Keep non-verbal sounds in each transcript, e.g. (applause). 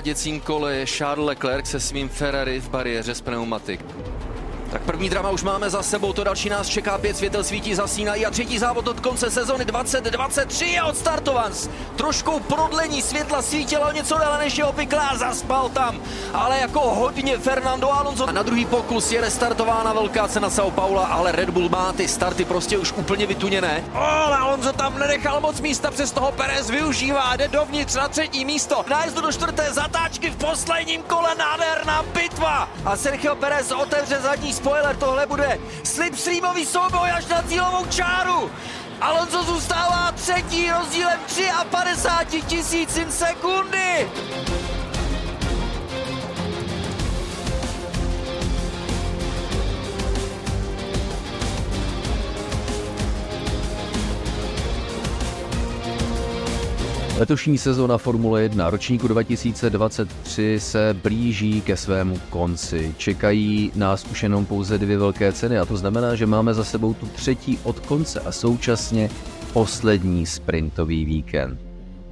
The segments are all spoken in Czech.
zaváděcím kole je Charles Leclerc se svým Ferrari v bariéře z pneumatik. Tak první drama už máme za sebou, to další nás čeká, pět světel svítí, zasínají a třetí závod od konce sezony 2023 je odstartovan. Trošku prodlení světla svítilo něco déle než je obvyklé a zaspal tam, ale jako hodně Fernando Alonso. A na druhý pokus je restartována velká cena São Paula, ale Red Bull má ty starty prostě už úplně vytuněné. O, ale Alonso tam nenechal moc místa, přes toho Perez využívá, jde dovnitř na třetí místo. Nájezdu do čtvrté zatáčky v posledním kole, nádherná bitva. A Sergio Perez otevře zadní spoiler, tohle bude slipstreamový souboj až na cílovou čáru. Alonso zůstává třetí rozdílem 53 tisícin sekundy. Letošní sezóna Formule 1 ročníku 2023 se blíží ke svému konci. Čekají nás už jenom pouze dvě velké ceny a to znamená, že máme za sebou tu třetí od konce a současně poslední sprintový víkend.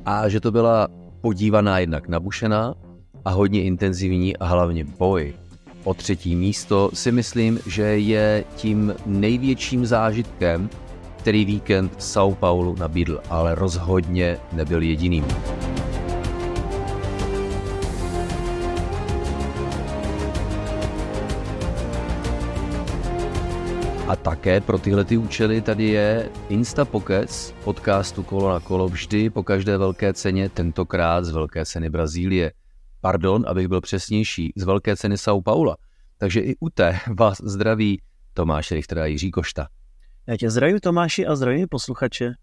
A že to byla podívaná jednak nabušená a hodně intenzivní a hlavně boj o třetí místo si myslím, že je tím největším zážitkem, který víkend São Paulo nabídl, ale rozhodně nebyl jediným. A také pro tyhle ty účely tady je Insta Pokec podcastu Kolo na kolo vždy po každé velké ceně, tentokrát z velké ceny Brazílie. Pardon, abych byl přesnější, z velké ceny São Paula. Takže i u té vás zdraví Tomáš Richter a Jiří Košta. Já tě zdravím Tomáši a zdravím posluchače.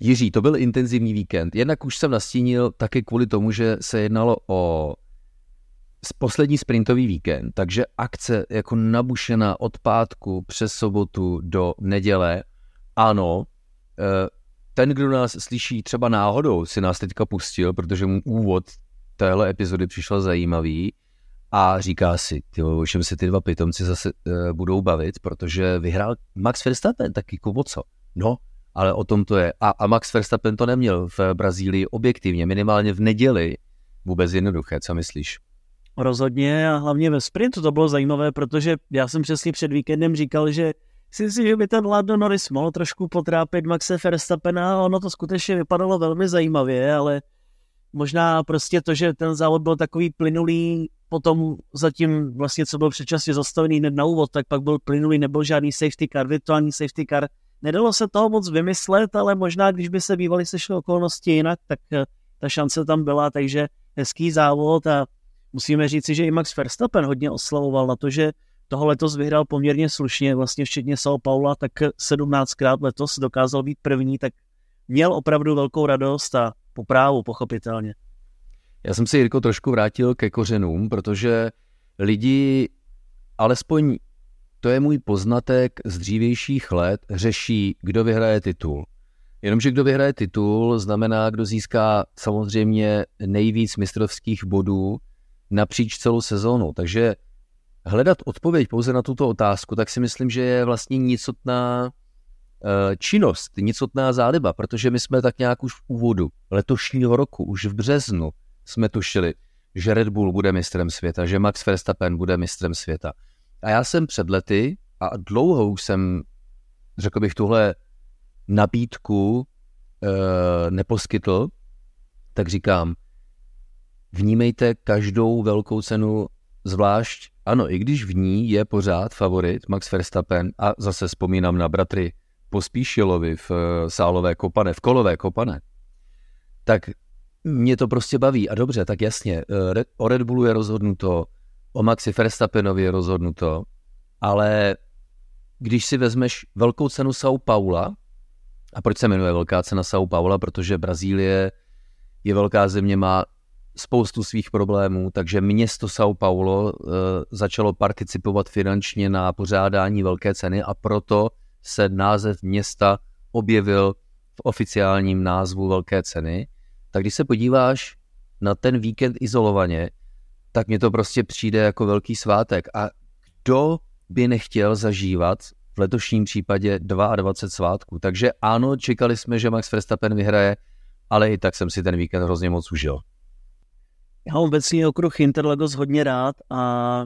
Jiří, to byl intenzivní víkend. Jednak už jsem nastínil taky kvůli tomu, že se jednalo o poslední sprintový víkend, takže akce jako nabušená od pátku přes sobotu do neděle. Ano, eh, ten, kdo nás slyší třeba náhodou, si nás teďka pustil, protože mu úvod téhle epizody přišel zajímavý, a říká si, ty, o čem se ty dva pitomci zase uh, budou bavit, protože vyhrál Max Verstappen, tak jako o co? No, ale o tom to je. A, a Max Verstappen to neměl v Brazílii objektivně, minimálně v neděli. Vůbec jednoduché, co myslíš? Rozhodně a hlavně ve sprintu to bylo zajímavé, protože já jsem přesně před víkendem říkal, že si si, že by ten Lando Norris mohl trošku potrápit Maxe Verstappena a ono to skutečně vypadalo velmi zajímavě, ale možná prostě to, že ten závod byl takový plynulý, potom zatím vlastně, co byl předčasně zastavený hned na úvod, tak pak byl plynulý, nebyl žádný safety car, virtuální safety car. Nedalo se toho moc vymyslet, ale možná, když by se bývaly sešly okolnosti jinak, tak eh, ta šance tam byla, takže hezký závod a musíme říci, že i Max Verstappen hodně oslavoval na to, že toho letos vyhrál poměrně slušně, vlastně včetně São Paula, tak 17krát letos dokázal být první, tak měl opravdu velkou radost a po právu, pochopitelně. Já jsem si, Jirko, trošku vrátil ke kořenům, protože lidi, alespoň to je můj poznatek z dřívějších let, řeší, kdo vyhraje titul. Jenomže kdo vyhraje titul, znamená, kdo získá samozřejmě nejvíc mistrovských bodů napříč celou sezónu. Takže hledat odpověď pouze na tuto otázku, tak si myslím, že je vlastně nicotná činnost, nicotná záliba, protože my jsme tak nějak už v úvodu letošního roku, už v březnu jsme tušili, že Red Bull bude mistrem světa, že Max Verstappen bude mistrem světa. A já jsem před lety a dlouho už jsem, řekl bych, tuhle nabídku e, neposkytl, tak říkám, vnímejte každou velkou cenu zvlášť, ano, i když v ní je pořád favorit Max Verstappen a zase vzpomínám na bratry Pospíšilovi v eh, Sálové kopane, v Kolové kopane, tak mě to prostě baví. A dobře, tak jasně, eh, o Red Bullu je rozhodnuto, o Maxi Verstappenovi je rozhodnuto, ale když si vezmeš velkou cenu São Paula, a proč se jmenuje velká cena São Paula? Protože Brazílie je velká země, má spoustu svých problémů, takže město São Paulo e, začalo participovat finančně na pořádání velké ceny a proto se název města objevil v oficiálním názvu velké ceny, tak když se podíváš na ten víkend izolovaně, tak mně to prostě přijde jako velký svátek. A kdo by nechtěl zažívat v letošním případě 22 svátků? Takže ano, čekali jsme, že Max Verstappen vyhraje, ale i tak jsem si ten víkend hrozně moc užil. Já mám obecně okruh Interlagos hodně rád a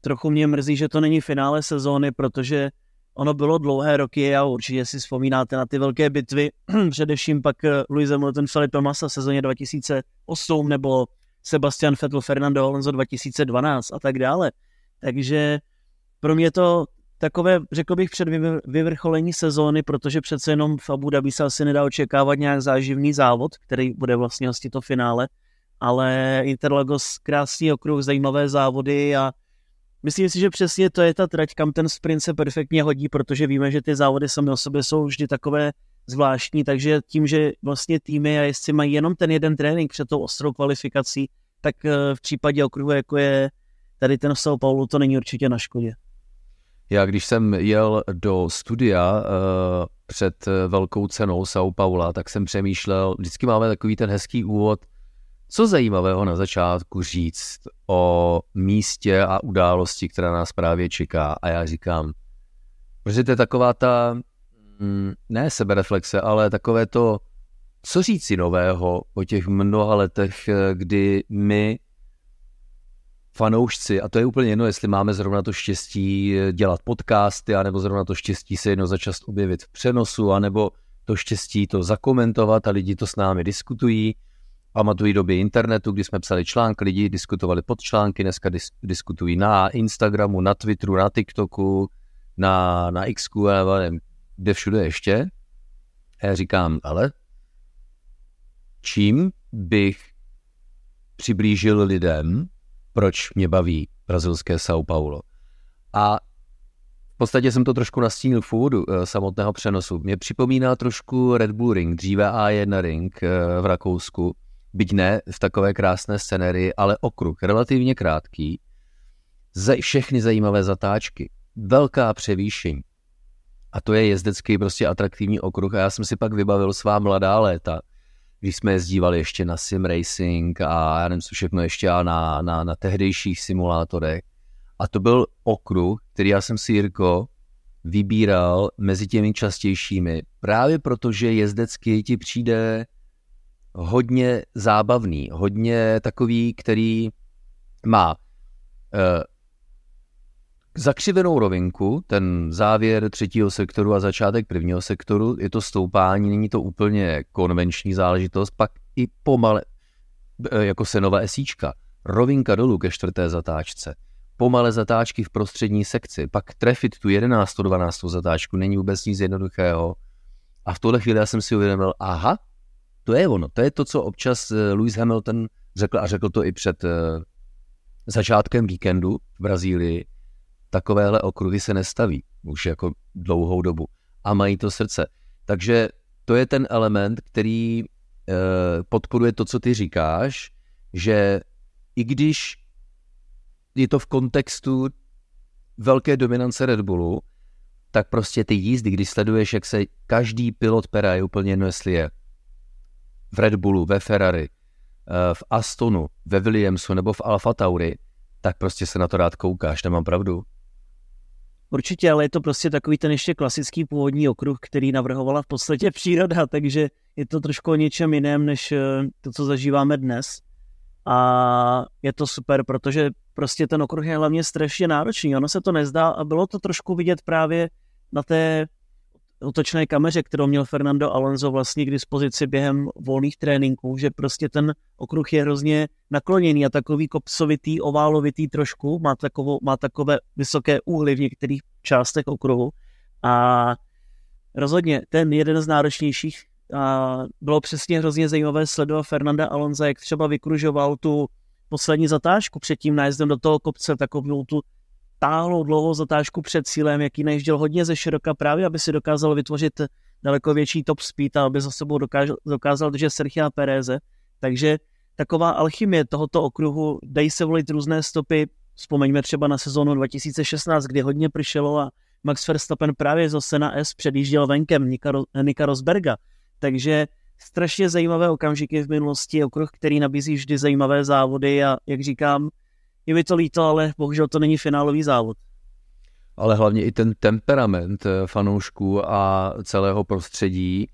trochu mě mrzí, že to není finále sezóny, protože ono bylo dlouhé roky a určitě si vzpomínáte na ty velké bitvy, (clears throat) především pak eh, Luis Hamilton, Felipe Massa v sezóně 2008 nebo Sebastian Vettel, Fernando Alonso 2012 a tak dále. Takže pro mě to takové, řekl bych, před vyvrcholení sezóny, protože přece jenom v Abu Dhabi se asi nedá očekávat nějak záživný závod, který bude vlastně hostit to finále, ale Interlagos krásný okruh, zajímavé závody a myslím si, že přesně to je ta trať, kam ten sprint se perfektně hodí, protože víme, že ty závody sami o sobě jsou vždy takové zvláštní, takže tím, že vlastně týmy a jezdci mají jenom ten jeden trénink před tou ostrou kvalifikací, tak eh, v případě okruhu, jako je tady ten São Paulo, to není určitě na škodě. Já když jsem jel do studia uh, před velkou cenou São Paula, tak jsem přemýšlel, vždycky máme takový ten hezký úvod, co zajímavého na začátku říct o místě a události, která nás právě čeká. A já říkám, protože to je taková ta, mm, ne sebereflexe, ale takové to, co říci nového po těch mnoha letech, kdy my fanoušci, a to je úplně jedno, jestli máme zrovna to štěstí dělat podcasty, anebo zrovna to štěstí se jedno za čas objevit v přenosu, anebo to štěstí to zakomentovat a lidi to s námi diskutují. Pamatují doby internetu, kdy jsme psali články, lidi diskutovali pod články, dneska dis- diskutují na Instagramu, na Twitteru, na TikToku, na, na Xku, nevím, kde všude ještě. A já říkám, ale čím bych přiblížil lidem, proč mě baví brazilské São Paulo. A v podstatě jsem to trošku nastínil v úvodu e, samotného přenosu. Mě připomíná trošku Red Bull Ring, dříve A1 Ring e, v Rakousku, byť ne v takové krásné scenérii, ale okruh, relativně krátký, za všechny zajímavé zatáčky, velká převýšení. A to je jezdecký prostě atraktivní okruh a já jsem si pak vybavil svá mladá léta, když jsme jezdívali ještě na sim racing a já nevím, co všechno ještě a na, na, na tehdejších simulátorech. A to byl okruh, který já jsem si, Jirko, vybíral mezi těmi častějšími, právě protože jezdecky ti přijde hodně zábavný, hodně takový, který má eh, zakřivenou rovinku, ten závěr třetího sektoru a začátek prvního sektoru, je to stoupání, není to úplně konvenční záležitost, pak i pomale, eh, jako se nová esíčka, rovinka dolů ke čtvrté zatáčce, pomale zatáčky v prostřední sekci, pak trefit tu 11. 12. zatáčku není vůbec nic jednoduchého. A v tuhle chvíli já jsem si uvědomil, aha, to je ono, to je to, co občas eh, Lewis Hamilton řekl a řekl to i před eh, začátkem víkendu v Brazílii, takovéhle okruhy se nestaví už jako dlouhou dobu a mají to srdce. Takže to je ten element, který eh, podporuje to, co ty říkáš, že i když je to v kontextu velké dominance Red Bullu, tak prostě ty jízdy, když sleduješ, jak se každý pilot pera, je úplně jedno, jestli je v Red Bullu, ve Ferrari, eh, v Astonu, ve Williamsu nebo v Alfa Tauri, tak prostě se na to rád koukáš, nemám pravdu. Určitě, ale je to prostě takový ten ještě klasický původní okruh, který navrhovala v podstatě příroda, (laughs) takže je to trošku o něčem jiném, než eh, to, co zažíváme dnes. A je to super, protože prostě ten okruh je hlavně strašně náročný. Ono se to nezdá a bylo to trošku vidět právě na té otočné kameře, kterou měl Fernando Alonso vlastně k dispozici během volných tréninků, že prostě ten okruh je hrozně nakloněný a takový kopsovitý, oválovitý trošku, má, takovou, má takové vysoké úhly v některých částech okruhu. A rozhodně ten jeden z náročnějších a bylo přesně hrozně zajímavé sledovat Fernanda Alonso, jak třeba vykružoval tu poslední zatáčku před tím nájezdem do toho kopce, takovou tu táhlou dlouhou zatáčku před cílem, jaký najížděl hodně ze široka právě, aby si dokázal vytvořit daleko větší top speed a aby za sebou dokázal, dokázal držet Sergio Pereze. Takže taková alchymie tohoto okruhu, dají se volit různé stopy, vzpomeňme třeba na sezónu 2016, kdy hodně pršelo a Max Verstappen právě zase na S předjížděl venkem Nika, Nika Rosberga. Takže strašně zajímavé okamžiky v minulosti, okruh, který nabízí vždy zajímavé závody a jak říkám, je mi to líto, ale bohužel to není finálový závod. Ale hlavně i ten temperament eh, fanoušků a celého prostředí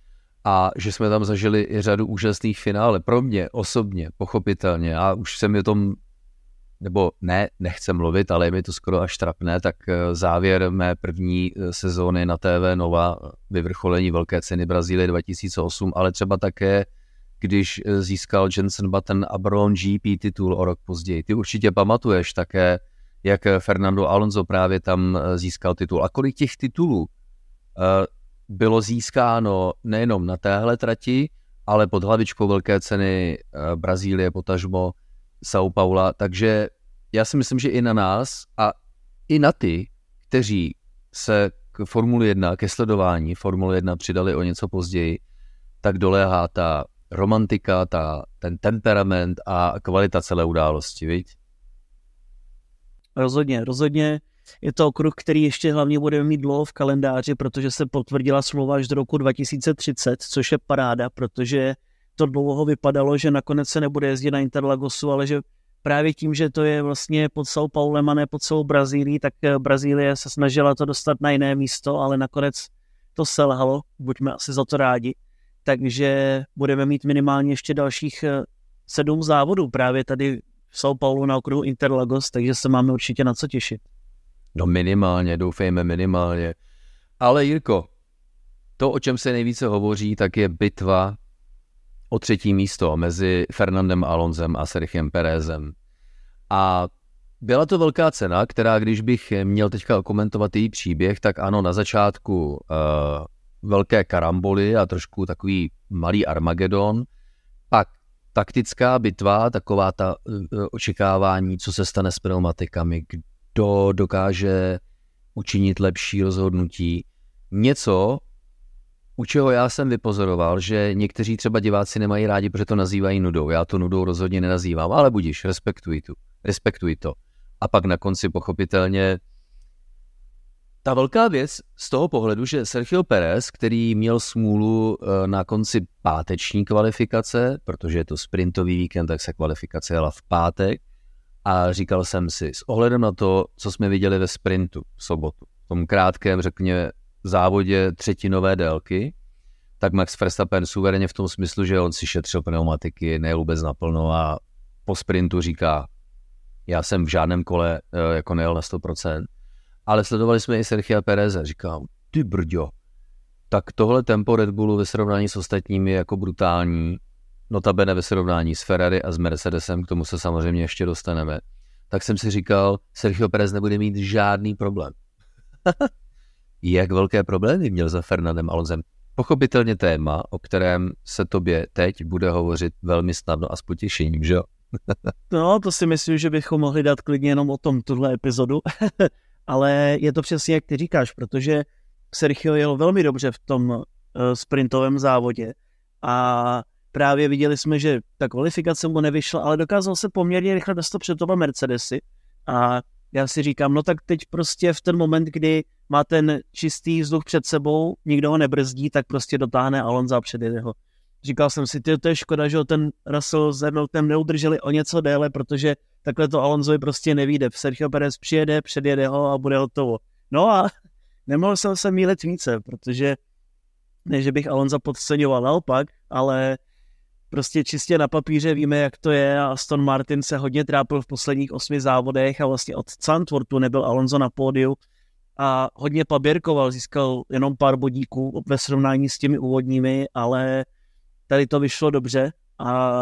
a že jsme tam zažili i řadu úžasných finále. Pro mě osobně, pochopitelně, a už jsem je tom, nebo ne, nechcem mluvit, ale je mi to skoro až trapné, tak eh, závěr mé první eh, sezóny na TV Nova, vyvrcholení Velké ceny Brazílie 2008, ale třeba také když eh, získal Jensen Button a Brown GP titul o rok později. Ty určitě pamatuješ také, jak Fernando Alonso právě tam získal titul. A kolik těch titulů bylo získáno nejenom na téhle trati, ale pod hlavičkou velké ceny eh, Brazílie, potažmo São Paula. Takže já si myslím, že i na nás a i na ty, kteří se k Formuli 1, ke sledování Formule 1 přidali o něco později, tak doléhá ta romantika, ta, ten temperament a kvalita celé události, viď? Rozhodně, rozhodně je to okruh, který ještě hlavně budeme mít dlouho v kalendáři, protože se potvrdila smlouva až do roku 2030, což je paráda, protože to dlouho vypadalo, že nakonec se nebude jezdit na Interlagosu, ale že právě tím, že to je vlastně pod São Paulem a ne pod celou Brazílií, tak eh, Brazílie se snažila to dostat na jiné místo, ale nakonec to selhalo, buďme asi za to rádi. Takže budeme mít minimálně ještě dalších eh, sedm závodů právě tady v São Paulo na okruhu Interlagos, takže se máme určitě na co těšit. No minimálně, doufejme minimálně. Ale Jirko, to, o čem se nejvíce hovoří, tak je bitva o třetí místo mezi Fernandem Alonzem a Sergiem Perezem. A byla to velká cena, která, když bych měl teďka komentovat její příběh, tak ano, na začátku uh, velké karamboly a trošku takový malý Armagedon, pak taktická bitva, taková ta uh, očekávání, co se stane s pneumatikami, kdo dokáže učinit lepší rozhodnutí. Něco, u čeho já jsem vypozoroval, že někteří třeba diváci nemají rádi, protože to nazývají nudou. Já to nudou rozhodně nenazývám, ale budíš, respektuj, tu, respektuj to. A pak na konci pochopitelně ta velká věc z toho pohledu, že Sergio Perez, který měl smůlu eh, na konci páteční kvalifikace, protože je to sprintový víkend, tak se kvalifikace jela v pátek, a říkal jsem si, s ohledem na to, co jsme viděli ve sprintu v sobotu, v tom krátkém, řekněme, závodě třetinové délky, tak Max Verstappen suverénně v tom smyslu, že on si šetřil pneumatiky, nejel vůbec naplno a po sprintu říká, já jsem v žádném kole eh, jako nejel na 100%, ale sledovali jsme i Sergio Pereze, říkám, ty brďo, tak tohle tempo Red Bullu ve srovnání s ostatními je jako brutální notabene ve srovnání s Ferrari a s Mercedesem, k tomu se samozřejmě ještě dostaneme, tak jsem si říkal, Sergio Perez nebude mít žádný problém. (laughs) Jak velké problémy měl za Fernandem Alonzem? Pochopitelně téma, o kterém se tobě teď bude hovořit velmi snadno a s potěšením, že jo? (laughs) no, to si myslím, že bychom mohli dát klidně jenom o tom tuhle epizodu, (laughs) ale je to přesně jak ty říkáš, protože Sergio jel velmi dobře v tom uh, sprintovém závodě a právě viděli jsme, že ta kvalifikace mu nevyšla, ale dokázal se poměrně rychle dostat před toba Mercedesy a já si říkám, no tak teď prostě v ten moment, kdy má ten čistý vzduch před sebou, nikdo ho nebrzdí, tak prostě dotáhne Alonso a předjede ho. Říkal jsem si, ty, to je škoda, že ten Russell s Hamiltonem neudrželi o něco déle, protože takhle to Alonsovi prostě nevíde. Sergio Perez přijede, předjede ho a bude hotovo. No a nemohl jsem se mílit více, protože ne, že bych Alonso podceňoval, naopak, ale prostě čistě na papíře víme, jak to je a Aston Martin se hodně trápil v posledních osmi závodech a vlastně od Sandwortu nebyl Alonso na pódiu a hodně paběrkoval, získal jenom pár bodíků ve srovnání s těmi úvodními, ale tady to vyšlo dobře a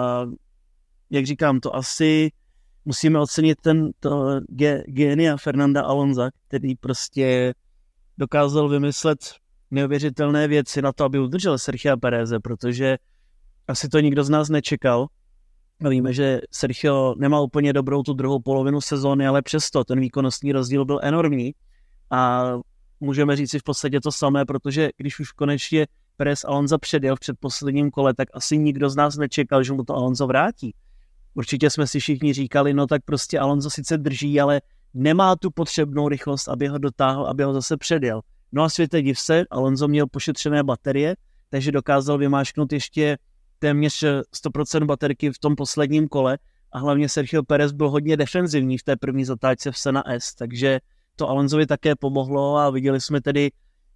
jak říkám, to asi musíme ocenit ten to ge, genia Fernanda Alonza, který prostě dokázal vymyslet neuvěřitelné věci na to, aby udržel Sergio Pereze, protože asi to nikdo z nás nečekal. Víme, že Sergio nemá úplně dobrou tu druhou polovinu sezóny, ale přesto ten výkonnostní rozdíl byl enormní. A můžeme říct si v podstatě to samé, protože když už konečně Perez Alonso předjel v předposledním kole, tak asi nikdo z nás nečekal, že mu to Alonso vrátí. Určitě jsme si všichni říkali, no tak prostě Alonso sice drží, ale nemá tu potřebnou rychlost, aby ho dotáhl, aby ho zase předjel. No a světe div se, Alonso měl pošetřené baterie, takže dokázal vymášknout ještě téměř 100% baterky v tom posledním kole a hlavně Sergio Perez byl hodně defenzivní v té první zatáčce v Sena S, takže to Alonsovi také pomohlo a viděli jsme tedy,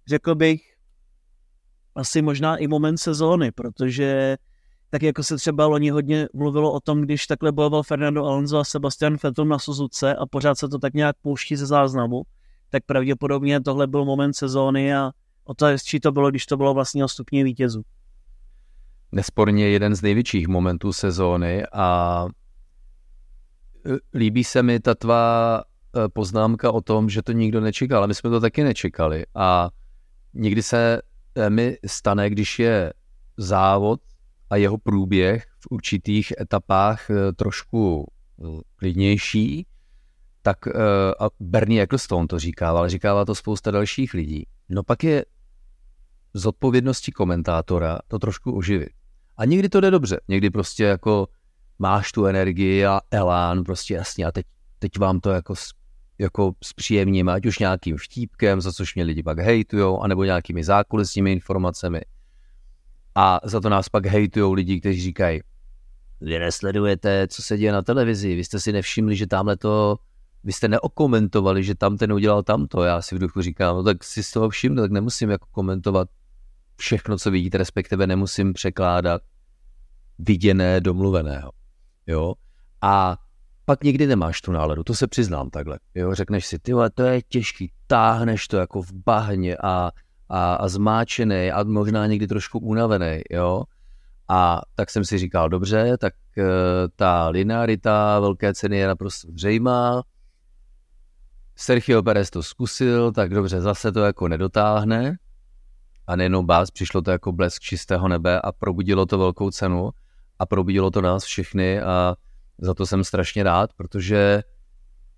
řekl bych, asi možná i moment sezóny, protože tak jako se třeba loni hodně mluvilo o tom, když takhle bojoval Fernando Alonso a Sebastian Vettel na Suzuce a pořád se to tak nějak pouští ze záznamu, tak pravděpodobně tohle byl moment sezóny a o to hezčí to bylo, když to bylo vlastně o stupně vítězů. Nesporně jeden z největších momentů sezóny a e, líbí se mi ta tvá e, poznámka o tom, že to nikdo nečekal, ale my jsme to taky nečekali a někdy se e, mi stane, když je závod a jeho průběh v určitých etapách trošku klidnější, tak a Bernie Ecclestone to říkával, ale říkává to spousta dalších lidí. No pak je z odpovědnosti komentátora to trošku uživit. A někdy to jde dobře, někdy prostě jako máš tu energii a elán, prostě jasně a teď, teď vám to jako, jako zpříjemním, ať už nějakým vtípkem, za což mě lidi pak hejtujou, anebo nějakými zákulisními informacemi. A za to nás pak hejtujou lidi, kteří říkají, vy nesledujete, co se děje na televizi, vy jste si nevšimli, že tamhle to, vy jste neokomentovali, že tam ten udělal tamto. Já si v duchu říkám, no tak si z toho všimnu, tak nemusím jako komentovat všechno, co vidíte, respektive nemusím překládat viděné, domluveného. Jo? A pak někdy nemáš tu náladu, to se přiznám takhle. Jo? Řekneš si, ty to je těžký, táhneš to jako v bahně a, a, a zmáčený a možná někdy trošku unavený, jo. A tak jsem si říkal, dobře, tak e, ta linearita velké ceny je naprosto zřejmá. Sergio Perez to zkusil, tak dobře, zase to jako nedotáhne. A nejenom vás, přišlo to jako blesk čistého nebe a probudilo to velkou cenu a probudilo to nás všechny a za to jsem strašně rád, protože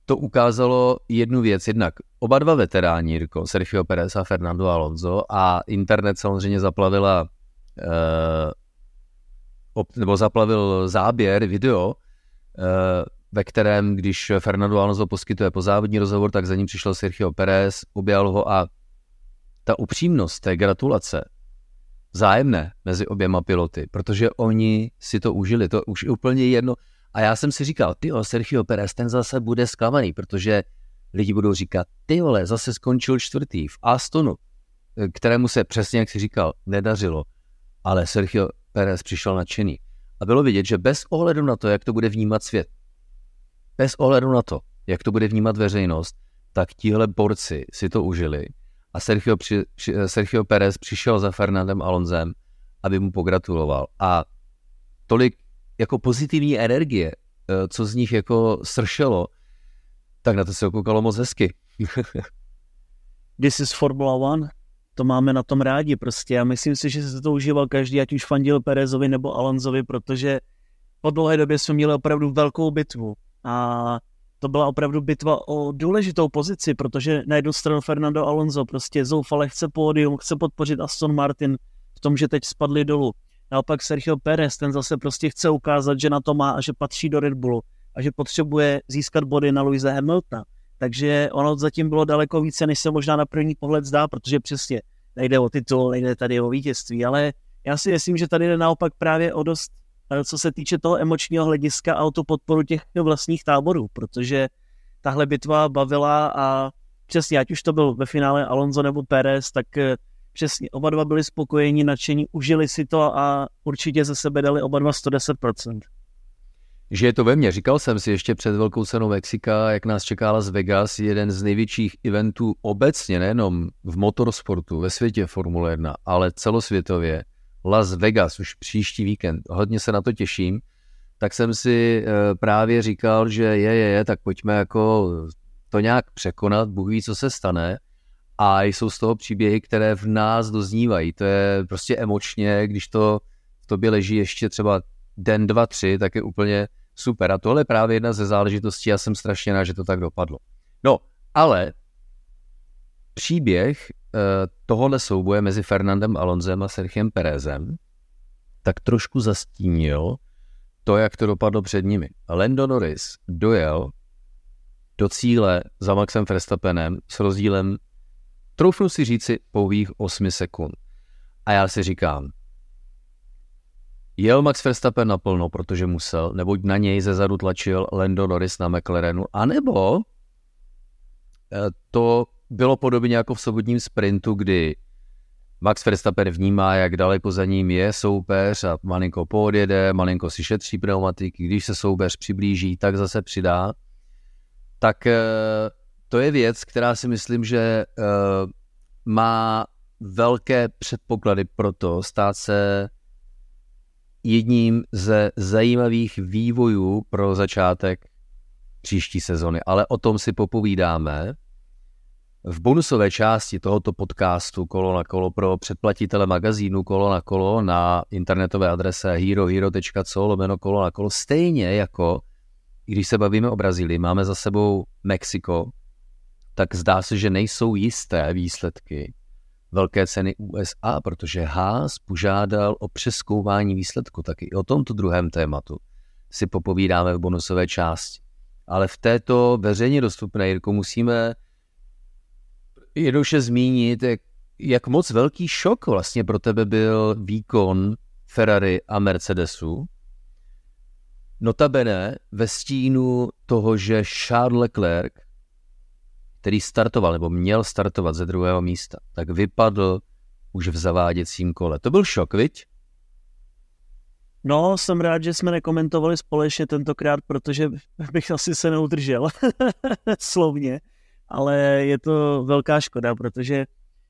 to ukázalo jednu věc. Jednak oba dva veteráni, Jirko, Sergio Perez a Fernando Alonso a internet samozřejmě zaplavila eh, nebo zaplavil záběr, video, eh, ve kterém, když Fernando Alonso poskytuje pozávodní rozhovor, tak za ním přišel Sergio Perez, objal ho a ta upřímnost té gratulace zájemné mezi oběma piloty, protože oni si to užili, to už je úplně jedno. A já jsem si říkal, ty Sergio Perez, ten zase bude zklamaný, protože lidi budou říkat, ty vole, zase skončil čtvrtý v Astonu, kterému se přesně, jak si říkal, nedařilo, ale Sergio Perez přišel nadšený. A bylo vidět, že bez ohledu na to, jak to bude vnímat svět, bez ohledu na to, jak to bude vnímat veřejnost, tak tihle borci si to užili a Sergio, při, při, Sergio Perez přišel za Fernandem Alonzem, aby mu pogratuloval. A tolik jako pozitivní energie, eh, co z nich jako sršelo, tak na to se okoukalo moc hezky. (laughs) This is Formula One. To máme na tom rádi prostě. Já myslím si, že se to užíval každý, ať už fandil Perezovi nebo Alonzovi, protože po dlouhé době jsme měli opravdu velkou bitvu. A to byla opravdu bitva o důležitou pozici, protože na jednu stranu Fernando Alonso prostě zoufale chce pódium, chce podpořit Aston Martin v tom, že teď spadli dolů. Naopak Sergio Perez, ten zase prostě chce ukázat, že na to má a že patří do Red Bullu a že potřebuje získat body na Louise Hamiltona. Takže ono zatím bylo daleko více, než se možná na první pohled zdá, protože přesně nejde o titul, nejde tady o vítězství, ale já si myslím, že tady jde naopak právě o dost co se týče toho emočního hlediska a o tu podporu těch vlastních táborů, protože tahle bitva bavila a přesně, ať už to byl ve finále Alonso nebo Perez, tak eh, přesně oba dva byli spokojeni, nadšení, užili si to a určitě ze sebe dali oba dva 110%. Že je to ve mně. Říkal jsem si ještě před velkou cenou Mexika, jak nás čeká Las Vegas, jeden z největších eventů obecně, nejenom v motorsportu, ve světě Formule 1, ale celosvětově. Las Vegas už příští víkend. Hodně se na to těším. Tak jsem si eh, právě říkal, že je, je, je, tak pojďme jako to nějak překonat, Bůh ví, co se stane. A jsou z toho příběhy, které v nás doznívají. To je prostě emočně, když to v tobě leží ještě třeba den, dva, tři, tak je úplně super. A tohle je právě jedna ze záležitostí, já jsem strašně rád, že to tak dopadlo. No, ale příběh Eh, tohohle souboje mezi Fernandem Alonzem a Sergiem Perezem tak trošku zastínil to, jak to dopadlo před nimi. Lando Norris dojel do cíle za Maxem Verstappenem s rozdílem, troufnu si říci, pouhých 8 sekund. A já si říkám, jel Max Verstappen naplno, protože musel, nebo na něj ze zadu tlačil Lando Norris na McLarenu, anebo eh, to bylo podobně jako v sobotním sprintu, kdy Max Verstappen vnímá, jak daleko za ním je soupeř a malinko poodjede, malinko si šetří pneumatiky, když se soupeř přiblíží, tak zase přidá. Tak eh, to je věc, která si myslím, že eh, má velké předpoklady pro to stát se jedním ze zajímavých vývojů pro začátek příští sezony. Ale o tom si popovídáme v bonusové části tohoto podcastu Kolo na kolo pro předplatitele magazínu Kolo na kolo na internetové adrese herohero.co lomeno kolo na kolo, stejně jako když se bavíme o Brazílii, máme za sebou Mexiko, tak zdá se, že nejsou jisté výsledky velké ceny USA, protože Haas požádal o přeskoumání výsledku, taky o tomto druhém tématu si popovídáme v bonusové části. Ale v této veřejně dostupné, Jirko, musíme jednoduše zmínit, jak, jak moc velký šok vlastně pro tebe byl výkon Ferrari a Mercedesu. Notabene ve stínu toho, že Charles Leclerc, který startoval nebo měl startovat ze druhého místa, tak vypadl už v zaváděcím kole. To byl šok, viď? No, jsem rád, že jsme nekomentovali společně tentokrát, protože bych asi se neudržel (laughs) slovně ale je to velká škoda, protože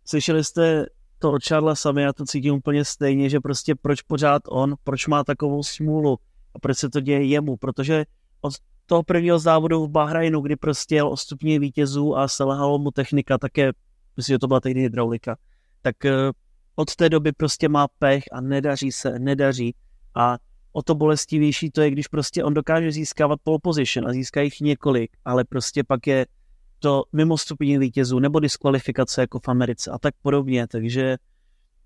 slyšeli jste to od Charlesa sami, já to cítím úplně stejně, že prostě proč pořád on, proč má takovou smůlu a proč se to děje jemu, protože od toho prvního závodu v Bahrajnu, kdy prostě jel o stupně vítězů a selhalo mu technika, také, myslím, že to byla tehdy hydraulika, tak eh, od té doby prostě má pech a nedaří se, nedaří. A o to bolestivější to je, když prostě on dokáže získávat pole position a získá jich několik, ale prostě pak je to mimo stupně vítězů nebo diskvalifikace jako v Americe a tak podobně, takže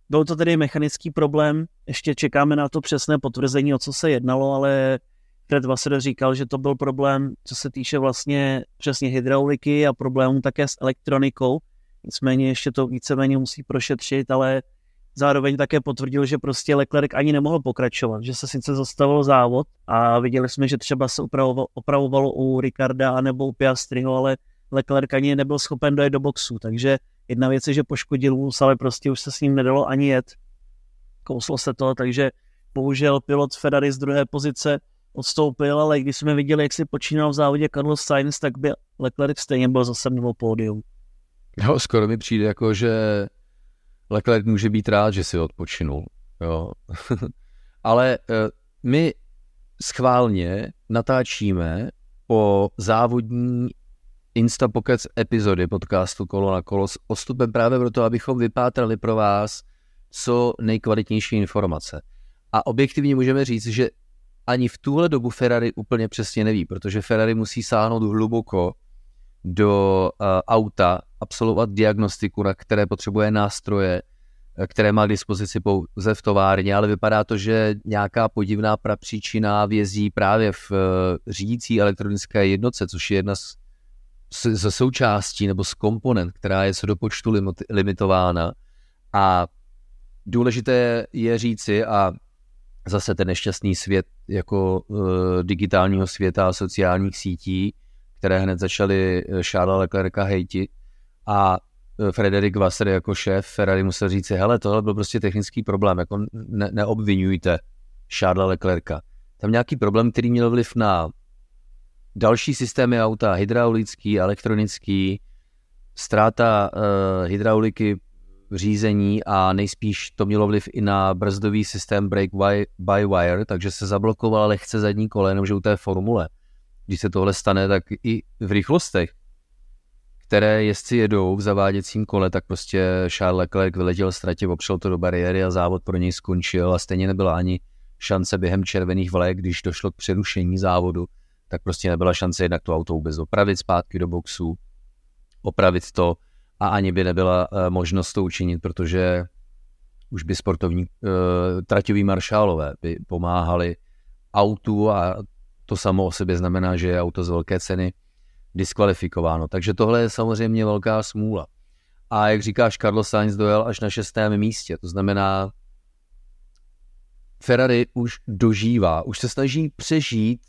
byl to tedy mechanický problém, ještě čekáme na to přesné potvrzení, o co se jednalo, ale Fred Vassar říkal, že to byl problém, co se týče vlastně přesně hydrauliky a problémů také s elektronikou, nicméně ještě to víceméně musí prošetřit, ale zároveň také potvrdil, že prostě Leclerc ani nemohl pokračovat, že se sice zastavil závod a viděli jsme, že třeba se opravovalo, opravovalo u Ricarda nebo u Piastriho, ale Leclerc ani nebyl schopen dojet do boxu, takže jedna věc je, že poškodil vůz, ale prostě už se s ním nedalo ani jet. Kouslo se to, takže bohužel pilot Ferrari z druhé pozice odstoupil, ale když jsme viděli, jak si počínal v závodě Carlos Sainz, tak by Leclerc stejně byl zase mimo pódium. Jo, skoro mi přijde jako, že Leclerc může být rád, že si odpočinul. Jo. (laughs) ale uh, my schválně natáčíme po závodní Instapokec epizody podcastu Kolo na kolo s odstupem právě proto, abychom vypátrali pro vás co nejkvalitnější informace. A objektivně můžeme říct, že ani v tuhle dobu Ferrari úplně přesně neví, protože Ferrari musí sáhnout hluboko do uh, auta, absolvovat diagnostiku, na které potřebuje nástroje, eh, které má k dispozici pouze v továrně, ale vypadá to, že nějaká podivná prapříčina vězí právě v uh, řídící elektronické jednotce, což je jedna z ze součástí nebo z komponent, která je co do počtu limitována. A důležité je říci, a zase ten nešťastný svět jako uh, digitálního světa a sociálních sítí, které hned začaly eh, Charlesa Leclerca hejtit a eh, Frederik Vasser jako šéf Ferrari musel říct hele, tohle byl prostě technický problém, jako ne, neobvinujte Charlesa Leclerca. Tam nějaký problém, který měl vliv na další systémy auta, hydraulický, elektronický, ztráta uh, hydrauliky řízení a nejspíš to mělo vliv i na brzdový systém brake by wire, takže se zablokovala lehce zadní kole, jenomže u té formule. Když se tohle stane, tak i v rychlostech, které jezdci jedou v zaváděcím kole, tak prostě Charles Leclerc vyletěl ztratě, opřel to do bariéry a závod pro něj skončil a stejně nebyla ani šance během červených vlek, když došlo k přerušení závodu, tak prostě nebyla šance jednak to auto vůbec opravit zpátky do boxu, opravit to a ani by nebyla uh, možnost to učinit, protože už by sportovní uh, traťoví maršálové by pomáhali autu a to samo o sobě znamená, že je auto z velké ceny diskvalifikováno. Takže tohle je samozřejmě velká smůla. A jak říkáš, Carlos Sainz dojel až na šestém místě, to znamená, Ferrari už dožívá, už se snaží přežít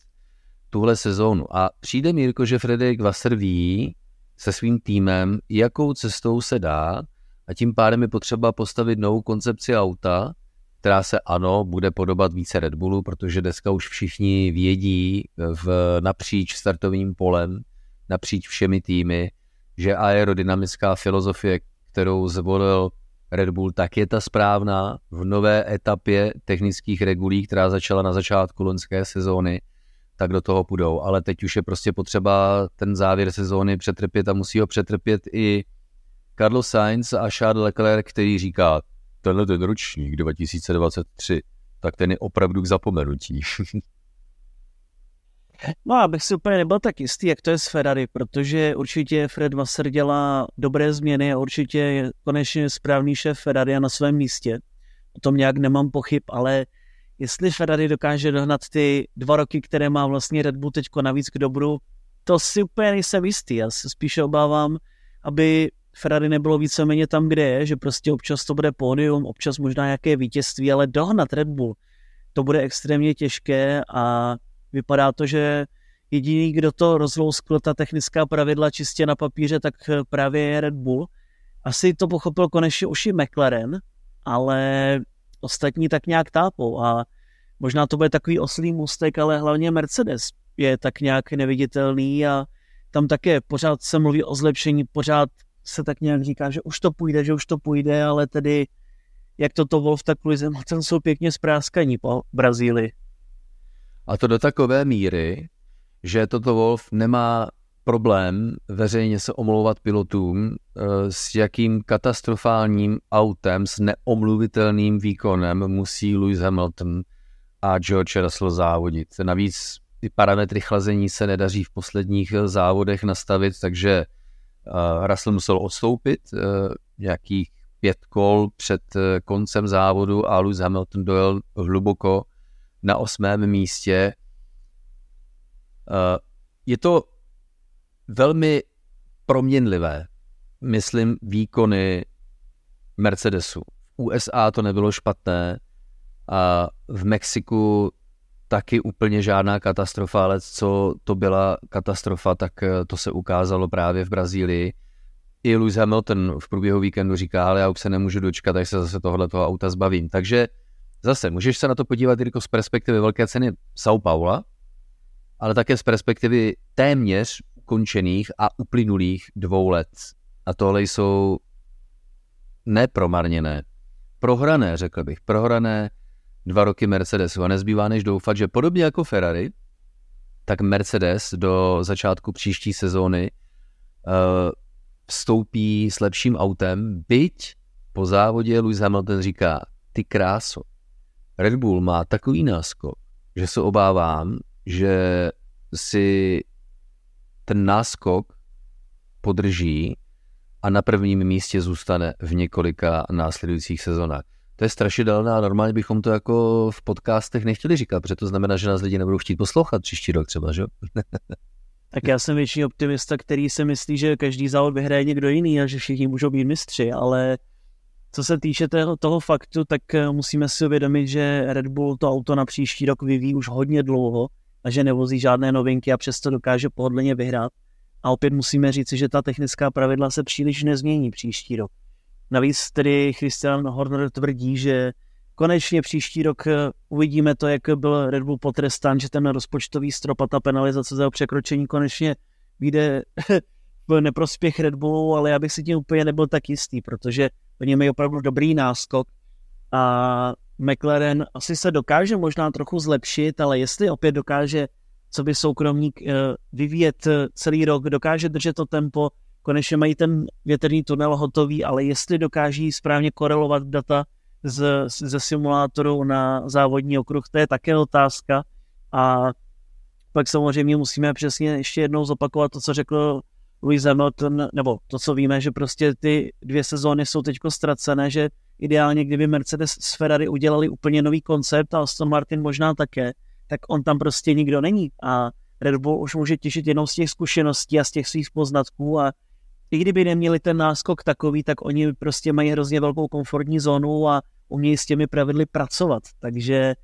tuhle sezónu. A přijde Mírko, že Frederik Vasser ví se svým týmem, jakou cestou se dá a tím pádem je potřeba postavit novou koncepci auta, která se ano, bude podobat více Red Bullu, protože dneska už všichni vědí v, napříč startovním polem, napříč všemi týmy, že aerodynamická filozofie, kterou zvolil Red Bull, tak je ta správná v nové etapě technických regulí, která začala na začátku loňské sezóny, tak do toho půjdou. Ale teď už je prostě potřeba ten závěr sezóny přetrpět a musí ho přetrpět i Carlos Sainz a Charles Leclerc, který říká, tenhle ten ročník 2023, tak ten je opravdu k zapomenutí. (laughs) No, abych si úplně nebyl tak jistý, jak to je s Ferrari, protože určitě Fred Vassar dělá dobré změny a určitě je konečně správný šéf Ferrari na svém místě. O tom nějak nemám pochyb, ale jestli Ferrari dokáže dohnat ty dva roky, které má vlastně Red Bull teďko navíc k dobru, to si úplně nejsem jistý. Já se spíše obávám, aby Ferrari nebylo víceméně tam, kde je, že prostě občas to bude pódium, občas možná nějaké vítězství, ale dohnat Red Bull, to bude extrémně těžké a vypadá to, že jediný, kdo to rozlouskl, ta technická pravidla čistě na papíře, tak právě je Red Bull. Asi to pochopil konečně už i McLaren, ale ostatní tak nějak tápou a možná to bude takový oslý mustek, ale hlavně Mercedes je tak nějak neviditelný a tam také pořád se mluví o zlepšení, pořád se tak nějak říká, že už to půjde, že už to půjde, ale tedy jak toto Wolf, tak Lewis Hamilton jsou pěkně zpráskaní po Brazílii. A to do takové míry, že toto Wolf nemá problém veřejně se omlouvat pilotům, eh, s jakým katastrofálním autem s neomluvitelným výkonem musí Lewis Hamilton a George Russell závodit. Navíc ty parametry chlazení se nedaří v posledních závodech nastavit, takže Uh, Russell musel odstoupit nějakých pět kol před koncem závodu a Lewis Hamilton dojel hluboko na osmém místě. Je to velmi proměnlivé, myslím, výkony Mercedesu. V USA to nebylo špatné a v Mexiku taky úplně žádná katastrofa, ale co to byla katastrofa, tak eh, to se ukázalo právě v Brazílii. I Lewis Hamilton v průběhu víkendu říká, ale já už se nemůžu dočkat, až se zase tohle toho auta zbavím. Takže zase můžeš se na to podívat jako z perspektivy velké ceny São Paula, ale také z perspektivy téměř ukončených a uplynulých dvou let. A tohle jsou nepromarněné, prohrané, řekl bych, prohrané dva roky Mercedesu. A nezbývá než doufat, že podobně jako Ferrari, tak Mercedes do začátku příští sezóny uh, vstoupí s lepším autem, byť po závodě Lewis Hamilton říká, ty kráso, Red Bull má takový náskok, že se obávám, že si ten náskok podrží a na prvním místě zůstane v několika následujících sezonách to je strašidelné a normálně bychom to jako v podcastech nechtěli říkat, protože to znamená, že nás lidi nebudou chtít poslouchat příští rok třeba, že? (laughs) tak já jsem větší optimista, který si myslí, že každý závod vyhraje někdo jiný a že všichni můžou být mistři, ale co se týče toho, toho faktu, tak eh, musíme si uvědomit, že Red Bull to auto na příští rok vyvíjí už hodně dlouho a že nevozí žádné novinky a přesto dokáže pohodlně vyhrát. A opět musíme říci, že ta technická pravidla se příliš nezmění příští rok. Navíc tedy Christian Horner tvrdí, že konečně příští rok eh, uvidíme to, jak byl Red Bull potrestán, že ten rozpočtový strop a ta penalizace za překročení konečně vyjde (laughs) v neprospěch Red Bullu, ale já bych si tím úplně nebyl tak jistý, protože oni mají opravdu dobrý náskok a McLaren asi se dokáže možná trochu zlepšit, ale jestli opět dokáže, co by soukromník eh, vyvíjet eh, celý rok, dokáže držet to tempo, konečně mají ten větrný tunel hotový, ale jestli dokáží správně korelovat data z, ze simulátoru na závodní okruh, to je také otázka. A pak samozřejmě musíme přesně ještě jednou zopakovat to, co řekl Louis Hamilton, nebo to, co víme, že prostě ty dvě sezóny jsou teď ztracené, že ideálně, kdyby Mercedes s Ferrari udělali úplně nový koncept a Aston Martin možná také, tak on tam prostě nikdo není a Red Bull už může těšit jenom z těch zkušeností a z těch svých poznatků a i kdyby neměli ten náskok takový, tak oni prostě mají hrozně velkou komfortní zónu a umějí s těmi pravidly pracovat. Takže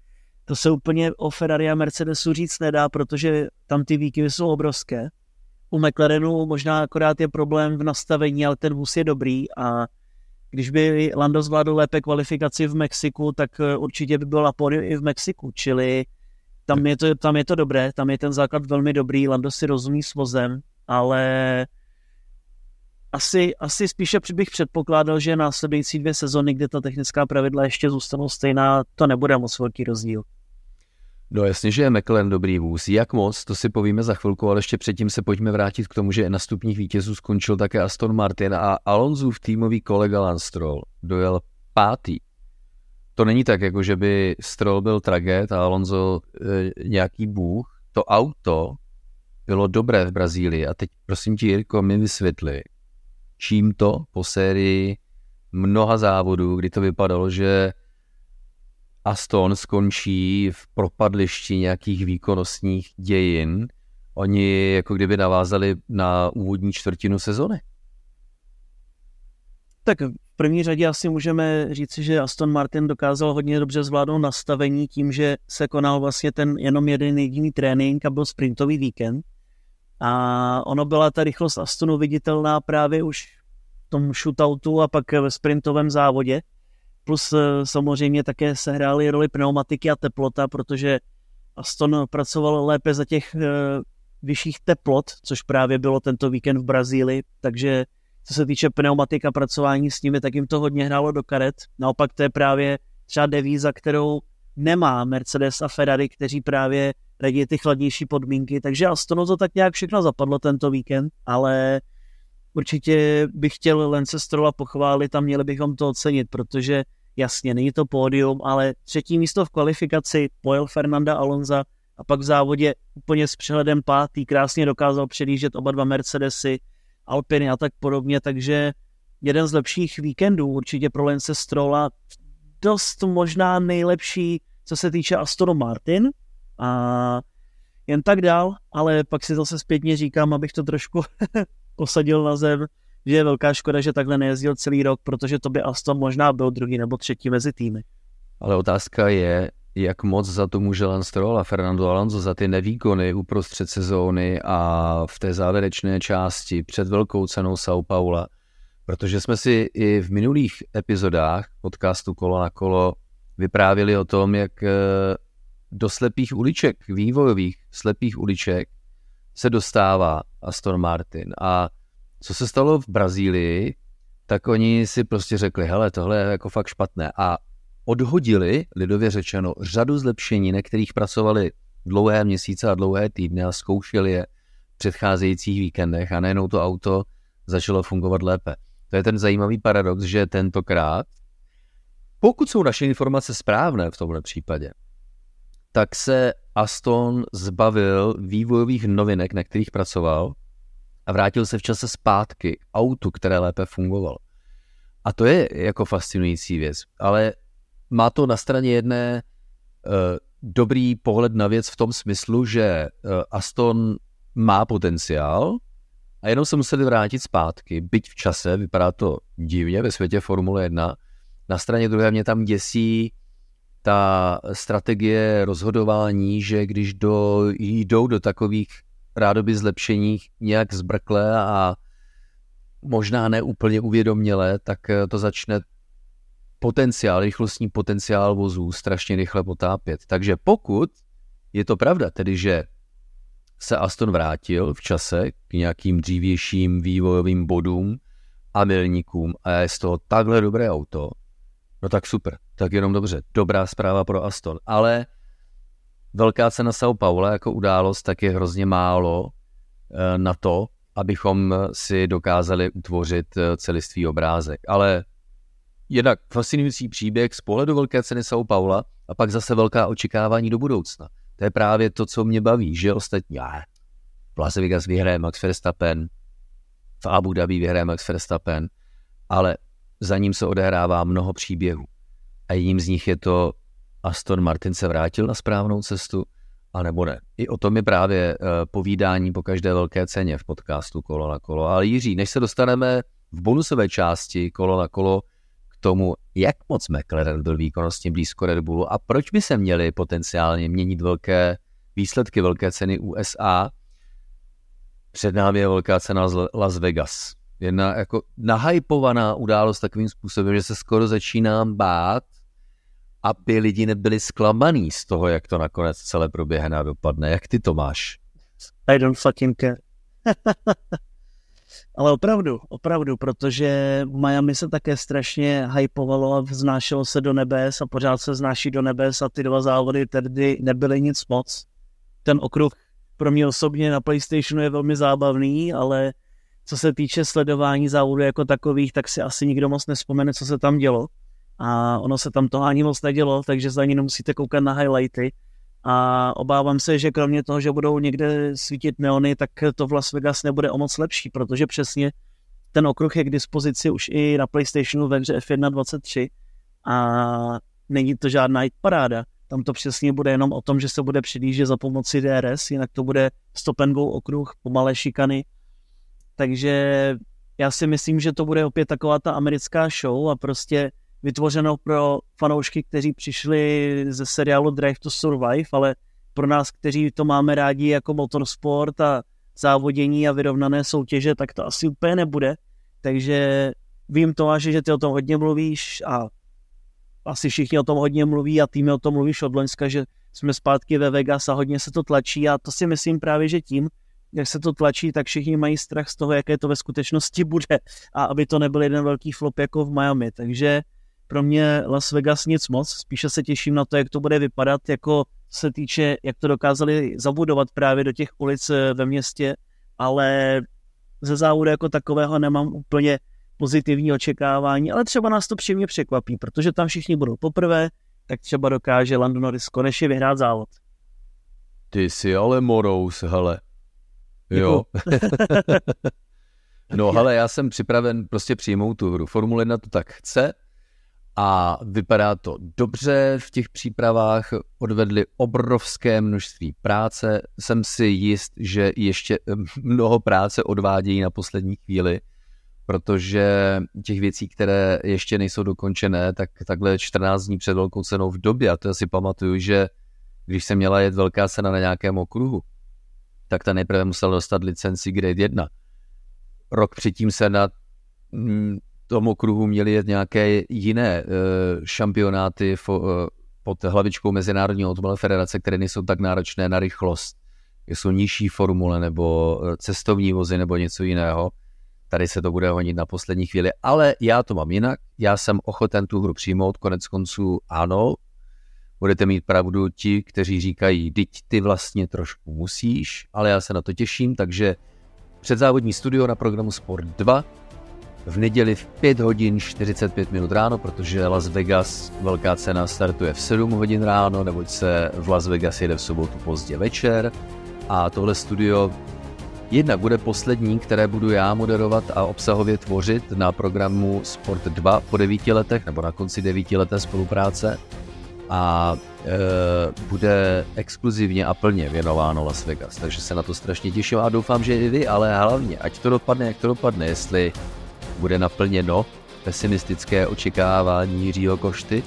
to se úplně o Ferrari a Mercedesu říct nedá, protože tam ty výkyvy jsou obrovské. U McLarenu možná akorát je problém v nastavení, ale ten vůz je dobrý a když by Lando zvládl lépe kvalifikaci v Mexiku, tak eh, určitě by byl na pódiu i v Mexiku, čili tam je, to, tam je to dobré, tam je ten základ velmi dobrý, Lando si rozumí s vozem, ale asi, asi spíše bych předpokládal, že následující dvě sezony, kde ta technická pravidla ještě zůstanou stejná, to nebude moc velký rozdíl. No jasně, že je McLaren dobrý vůz. Jak moc, to si povíme za chvilku, ale ještě předtím se pojďme vrátit k tomu, že na stupních vítězů skončil také Aston Martin a v týmový kolega Lance Stroll dojel pátý. To není tak, jako že by Stroll byl traget a Alonso e, nějaký bůh. To auto bylo dobré v Brazílii a teď prosím ti, Jirko, mi vysvětli, čím to po sérii mnoha závodů, kdy to vypadalo, že Aston skončí v propadlišti nějakých výkonnostních dějin, oni jako kdyby navázali na úvodní čtvrtinu sezony. Tak v první řadě asi můžeme říci, že Aston Martin dokázal hodně dobře zvládnout nastavení tím, že se konal vlastně ten jenom jeden jediný trénink a byl sprintový víkend. A ono byla ta rychlost Astonu viditelná právě už v tom shootoutu a pak ve sprintovém závodě. Plus eh, samozřejmě také sehrály roli pneumatiky a teplota, protože Aston pracoval lépe za těch eh, vyšších teplot, což právě bylo tento víkend v Brazílii, takže co se týče pneumatika pracování s nimi, tak jim to hodně hrálo do karet. Naopak to je právě třeba devíza, kterou nemá Mercedes a Ferrari, kteří právě radí ty chladnější podmínky, takže Astonu to tak nějak všechno zapadlo tento víkend, ale určitě bych chtěl Lence Strolla pochválit a měli bychom to ocenit, protože jasně, není to pódium, ale třetí místo v kvalifikaci pojel Fernanda Alonza a pak v závodě úplně s přehledem pátý krásně dokázal předjíždět oba dva Mercedesy, Alpiny a tak podobně, takže jeden z lepších víkendů určitě pro Lence Strolla, dost možná nejlepší, co se týče Aston Martin a jen tak dál, ale pak si zase zpětně říkám, abych to trošku posadil na zem, že je velká škoda, že takhle nejezdil celý rok, protože to by Aston možná byl druhý nebo třetí mezi týmy. Ale otázka je, jak moc za to může Lance Stroll a Fernando Alonso za ty nevýkony uprostřed sezóny a v té závěrečné části před velkou cenou São Paula, protože jsme si i v minulých epizodách podcastu Kolo na kolo vyprávěli o tom, jak eh, do slepých uliček, vývojových slepých uliček se dostává Aston Martin a co se stalo v Brazílii, tak oni si prostě řekli, hele, tohle je jako fakt špatné a odhodili, lidově řečeno, řadu zlepšení, na kterých pracovali dlouhé měsíce a dlouhé týdny a zkoušeli je v předcházejících víkendech a najednou to auto začalo fungovat lépe. To je ten zajímavý paradox, že tentokrát, pokud jsou naše informace správné v tomhle případě, tak se Aston zbavil vývojových novinek, na kterých pracoval a vrátil se v čase zpátky k autu, které lépe fungovalo. A to je jako fascinující věc, ale má to na straně jedné uh, dobrý pohled na věc v tom smyslu, že uh, Aston má potenciál a jenom se museli vrátit zpátky, byť v čase, vypadá to divně ve světě Formule 1. Na straně druhé mě tam děsí ta strategie rozhodování, že když do, jdou do takových rádoby zlepšeních nějak zbrkle a možná ne úplně uvědoměle, tak eh, to začne potenciál, rychlostní potenciál vozů strašně rychle potápět. Takže pokud je to pravda, tedy že se Aston vrátil v čase k nějakým dřívějším vývojovým bodům a milníkům a je z toho takhle dobré auto, no tak super, tak jenom dobře, dobrá zpráva pro Aston, ale velká cena São Paulo jako událost tak je hrozně málo eh, na to, abychom si dokázali utvořit eh, celistvý obrázek. Ale jednak fascinující příběh z pohledu velké ceny São Paula a pak zase velká očekávání do budoucna. To je právě to, co mě baví, že ostatní, já, v Las Vegas vyhraje Max Verstappen, v Abu Dhabi vyhraje Max Verstappen, ale za ním se odehrává mnoho příběhů. A jedním z nich je to Aston Martin se vrátil na správnou cestu, anebo ne. I o tom je právě uh, povídání po každé velké ceně v podcastu Kolo na kolo. Ale Jiří, než se dostaneme v bonusové části Kolo na kolo k tomu, jak moc McLaren byl výkonnostně blízko Red Bullu a proč by se měli potenciálně měnit velké výsledky velké ceny USA, před námi je velká cena z Las Vegas. Jedna jako nahypovaná událost takovým způsobem, že se skoro začínám bát, aby lidi nebyli zklamaný z toho, jak to nakonec celé proběhne a dopadne. Jak ty to máš? I don't fucking care. (laughs) Ale opravdu, opravdu, protože Miami se také strašně hypovalo a vznášelo se do nebes a pořád se znáší do nebes a ty dva závody tedy nebyly nic moc. Ten okruh pro mě osobně na PlayStationu je velmi zábavný, ale co se týče sledování závodů jako takových, tak si asi nikdo moc nespomene, co se tam dělo. A ono se tam toho ani moc nedělo, takže za ani nemusíte koukat na highlighty. A obávám se, že kromě toho, že budou někde svítit neony, tak to v Las Vegas nebude o moc lepší, protože přesně ten okruh je k dispozici už i na PlayStationu ve hře F1 23 a není to žádná paráda. Tam to přesně bude jenom o tom, že se bude předjíždět za pomoci DRS, jinak to bude stop and go okruh, pomalé šikany. Takže já si myslím, že to bude opět taková ta americká show a prostě vytvořeno pro fanoušky, kteří přišli ze seriálu Drive to Survive, ale pro nás, kteří to máme rádi jako motorsport a závodění a vyrovnané soutěže, tak to asi úplně nebude. Takže vím, Tomáši, že ty o tom hodně mluvíš a asi všichni o tom hodně mluví a ty o tom mluvíš od Loňska, že jsme zpátky ve Vegas a hodně se to tlačí a to si myslím právě, že tím, jak se to tlačí, tak všichni mají strach z toho, jaké to ve skutečnosti bude a aby to nebyl jeden velký flop jako v Miami. Takže pro mě Las Vegas nic moc, spíše se těším na to, jak to bude vypadat, jako se týče, jak to dokázali zabudovat právě do těch ulic eh, ve městě, ale ze závodu jako takového nemám úplně pozitivní očekávání, ale třeba nás to příjemně překvapí, protože tam všichni budou poprvé, tak třeba dokáže Lando Norris konečně vyhrát závod. Ty jsi ale morous, hele. Jo. (laughs) (laughs) no hele, já jsem připraven prostě přijmout tu hru. Formule 1 to tak chce, a vypadá to dobře v těch přípravách, odvedli obrovské množství práce. Jsem si jist, že ještě eh, mnoho práce odvádějí na poslední chvíli, protože těch věcí, které ještě nejsou dokončené, tak takhle 14 dní před velkou cenou v době, a to si pamatuju, že když se měla jet velká cena na nějakém okruhu, tak ta nejprve musela dostat licenci Grade 1. Rok předtím se na mm, tom okruhu měli jet nějaké jiné uh, šampionáty uh, pod hlavičkou Mezinárodní automobilové federace, které nejsou tak náročné na rychlost. Jsou nižší formule nebo eh, cestovní vozy nebo něco jiného. Tady se to bude honit na poslední chvíli, ale já to mám jinak. Já jsem ochoten tu hru přijmout, konec konců ano, budete mít pravdu ti, kteří říkají, teď ty vlastně trošku musíš, ale já se na to těším, takže předzávodní studio na programu Sport 2 v neděli v 5 hodin 45 minut ráno, protože Las Vegas velká cena startuje v 7 hodin ráno, neboť se v Las Vegas jede v sobotu pozdě večer. A tohle studio jednak bude poslední, které budu já moderovat a obsahově tvořit na programu Sport 2 po 9 letech, nebo na konci 9 leté spolupráce. A e, bude exkluzivně a plně věnováno Las Vegas, takže se na to strašně těším a doufám, že i vy, ale hlavně, ať to dopadne, jak to dopadne, jestli bude naplněno pesimistické očekávání Jiřího Košty,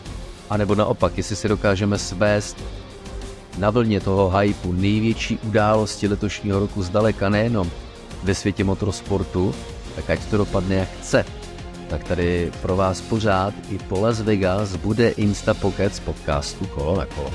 anebo naopak, jestli si dokážeme svést na vlně toho hypu největší události letošního roku zdaleka nejenom ve světě motorsportu, tak ať to dopadne jak chce. Tak tady pro vás pořád i po Las Vegas bude Insta Pocket z podcastu Kolo na kolo.